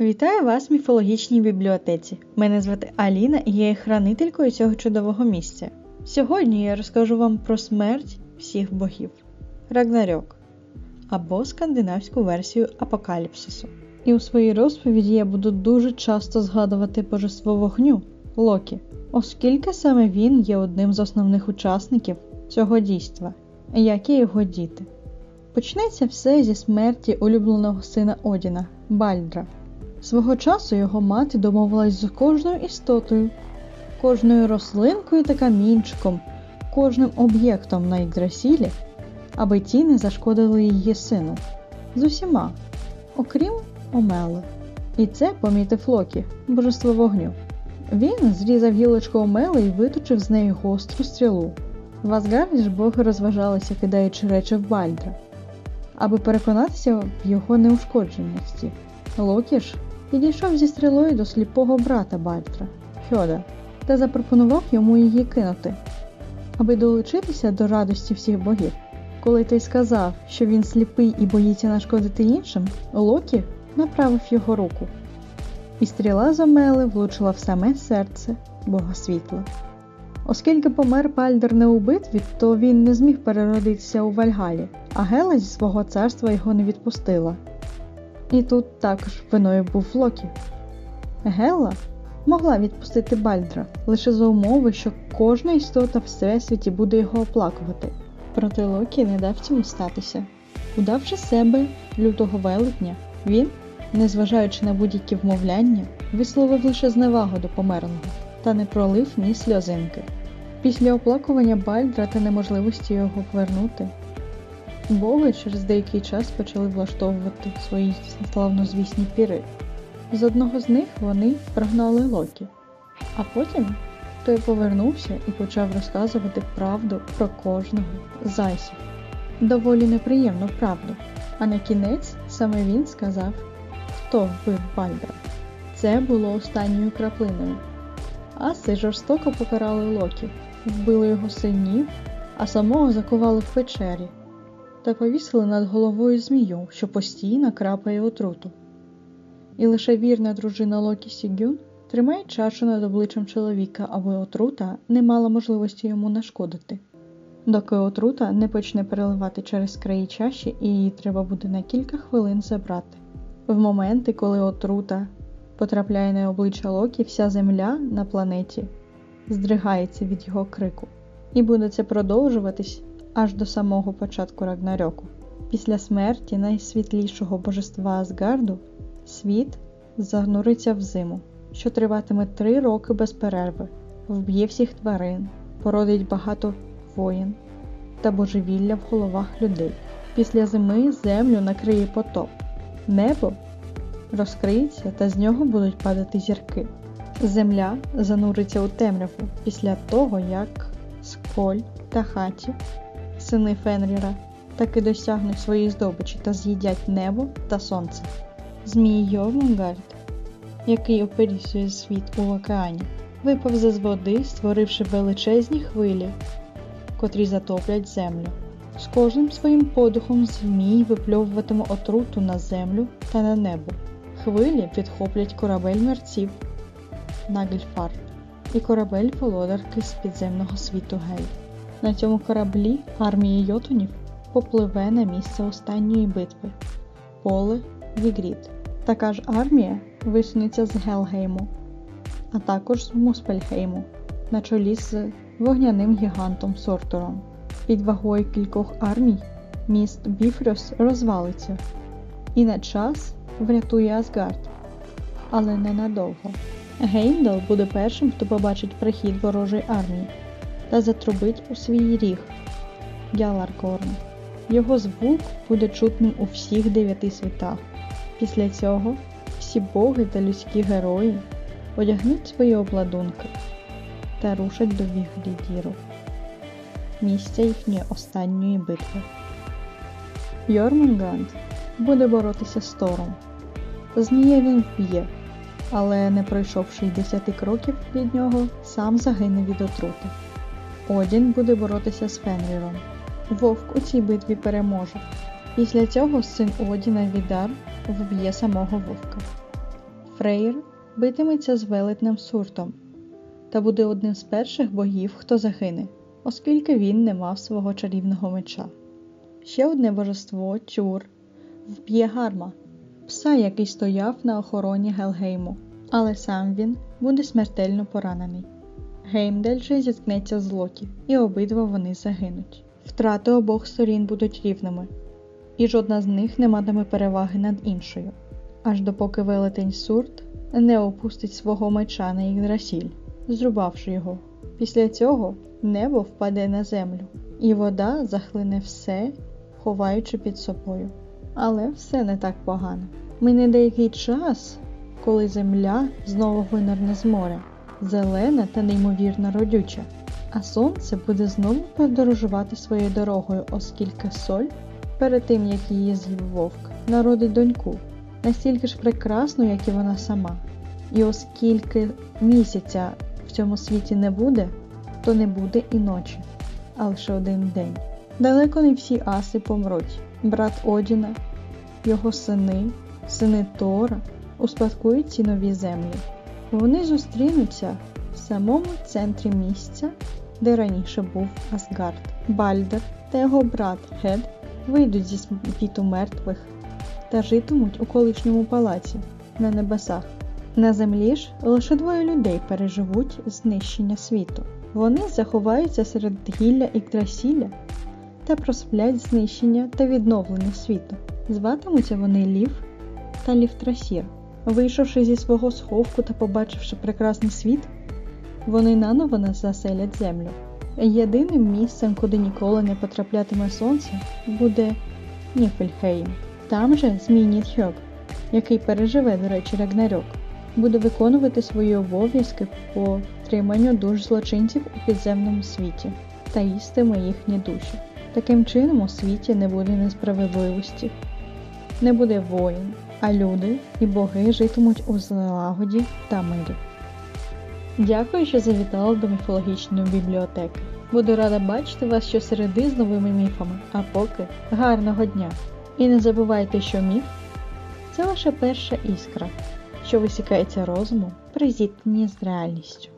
Вітаю вас в міфологічній бібліотеці. Мене звати Аліна і я є хранителькою цього чудового місця. Сьогодні я розкажу вам про смерть всіх богів Рагнарьок або скандинавську версію апокаліпсису. І у своїй розповіді я буду дуже часто згадувати божество вогню Локі, оскільки саме він є одним з основних учасників цього дійства, як і його діти. Почнеться все зі смерті улюбленого сина Одіна Бальдра. Свого часу його мати домовилась з кожною істотою, кожною рослинкою та камінчиком, кожним об'єктом на Йгдрасілі, аби ті не зашкодили її сину. З усіма, окрім Омели. І це помітив Локі, божество вогню. Він зрізав гілочку Омели і виточив з неї гостру стрілу. В Асгарді ж боги розважалися, кидаючи речі в Бальдра, аби переконатися в його неушкодженості. Локі ж підійшов зі стрілою до сліпого брата Бальдра, Хьода, та запропонував йому її кинути, аби долучитися до радості всіх богів. Коли той сказав, що він сліпий і боїться нашкодити іншим, Локі направив його руку, і стріла з Омели влучила в саме серце Бога світла. Оскільки помер Бальдер не у битві, то він не зміг переродитися у Вальгалі, а Гела зі свого царства його не відпустила. І тут також виною був Локі. Гела могла відпустити Бальдра лише за умови, що кожна істота в всесвіті буде його оплакувати. Проте Локі не дав цьому статися. Удавши себе лютого велетня, він, незважаючи на будь-які вмовляння, висловив лише зневагу до померлого та не пролив ні сльозинки. Після оплакування Бальдра та неможливості його повернути, боги через деякий час почали влаштовувати свої славнозвісні піри. З одного з них вони прогнали Локі, а потім той повернувся і почав розказувати правду про кожного з зайців. Доволі неприємну правду. А на кінець саме він сказав, хто вбив Бальдра. Це було останньою краплиною. Аси жорстоко покарали Локі, вбили його синів, а самого закували в печері та повісили над головою змію, що постійно крапає отруту. І лише вірна дружина Локі Сігюн тримає чашу над обличчям чоловіка, аби отрута не мала можливості йому нашкодити. Доки отрута не почне переливати через краї чаші, і її треба буде на кілька хвилин забрати. В моменти, коли отрута потрапляє на обличчя Локі, вся земля на планеті здригається від його крику. І буде це продовжуватись аж до самого початку Рагнарьоку. Після смерті найсвітлішого божества Асгарду світ зануриться в зиму, що триватиме три роки без перерви, вб'є всіх тварин, породить багато воїн та божевілля в головах людей. Після зими землю накриє потоп, небо розкриється та з нього будуть падати зірки. Земля зануриться у темряву після того, як Сколь та хаті, сини Фенріра, таки досягнуть своєї здобичі та з'їдять небо та сонце. Змій Йовмунгард, який оперісує світ у океані, виповзе з води, створивши величезні хвилі, котрі затоплять землю. З кожним своїм подухом змій випльовуватиме отруту на землю та на небо. Хвилі підхоплять корабель мерців Нагельфар і корабель володарки з підземного світу Гель. На цьому кораблі армія йотунів попливе на місце останньої битви поле Вігрід. Така ж армія висунеться з Гельгейму, а також з Муспельгейму на чолі з вогняним гігантом Суртуром. Під вагою кількох армій міст Біфрост розвалиться і на час врятує Асгард, але ненадовго. Геймдал буде першим, хто побачить прихід ворожої армії та затрубить у свій ріг Гяларкорн. Його звук буде чутним у всіх дев'яти світах. Після цього всі боги та людські герої одягнуть свої обладунки та рушать до Віглідіру, місця їхньої останньої битви. Йормунганд буде боротися з Тором. Змія він вб'є, але не пройшовши й десяти кроків від нього, сам загине від отрути. Одін буде боротися з Фенріром. Вовк у цій битві переможе. Після цього син Одіна Відар вб'є самого вовка. Фрейр битиметься з велетнем Суртом та буде одним з перших богів, хто загине, оскільки він не мав свого чарівного меча. Ще одне божество Тюр вб'є Гарма, пса, який стояв на охороні Гелгейму, але сам він буде смертельно поранений. Геймдель же зіткнеться з Локі, і обидва вони загинуть. Втрати обох сторін будуть рівними, і жодна з них не матиме переваги над іншою, аж допоки велетень Сурт не опустить свого меча на Ігдрасіль, зрубавши його. Після цього небо впаде на землю, і вода захлине все, ховаючи під собою. Але все не так погано. Мине деякий час, коли земля знову винирне з моря, зелена та неймовірно родюча, а сонце буде знову подорожувати своєю дорогою, оскільки соль, перед тим як її з'їв вовк, народить доньку, настільки ж прекрасну, як і вона сама. І оскільки місяця в цьому світі не буде, то не буде і ночі, а лише один день. Далеко не всі аси помруть. Брат Одіна, його сини, сини Тора успадкують ці нові землі. Вони зустрінуться в самому центрі місця, де раніше був Асгард. Бальдер та його брат Гед вийдуть зі світу мертвих та житимуть у колишньому палаці на небесах. На землі ж лише двоє людей переживуть знищення світу. Вони заховаються серед гілля Іґґдрасілля та просплять знищення та відновлення світу. Зватимуться вони Лів та Лівтрасір. Вийшовши зі свого сховку та побачивши прекрасний світ, вони наново нас заселять землю. Єдиним місцем, куди ніколи не потраплятиме сонце, буде Ніфельхейм. Там же Змій Нідхьоґ, який переживе, до речі, Рагнарьок, буде виконувати свої обов'язки по триманню душ злочинців у підземному світі та їстиме їхні душі. Таким чином у світі не буде несправедливості, не буде воїн, а люди і боги житимуть у злагоді та мирі. Дякую, що завітали до міфологічної бібліотеки. Буду рада бачити вас щосереди з новими міфами, а поки гарного дня! І не забувайте, що міф це лише перша іскра, що висікається розуму при зіткненні з реальністю.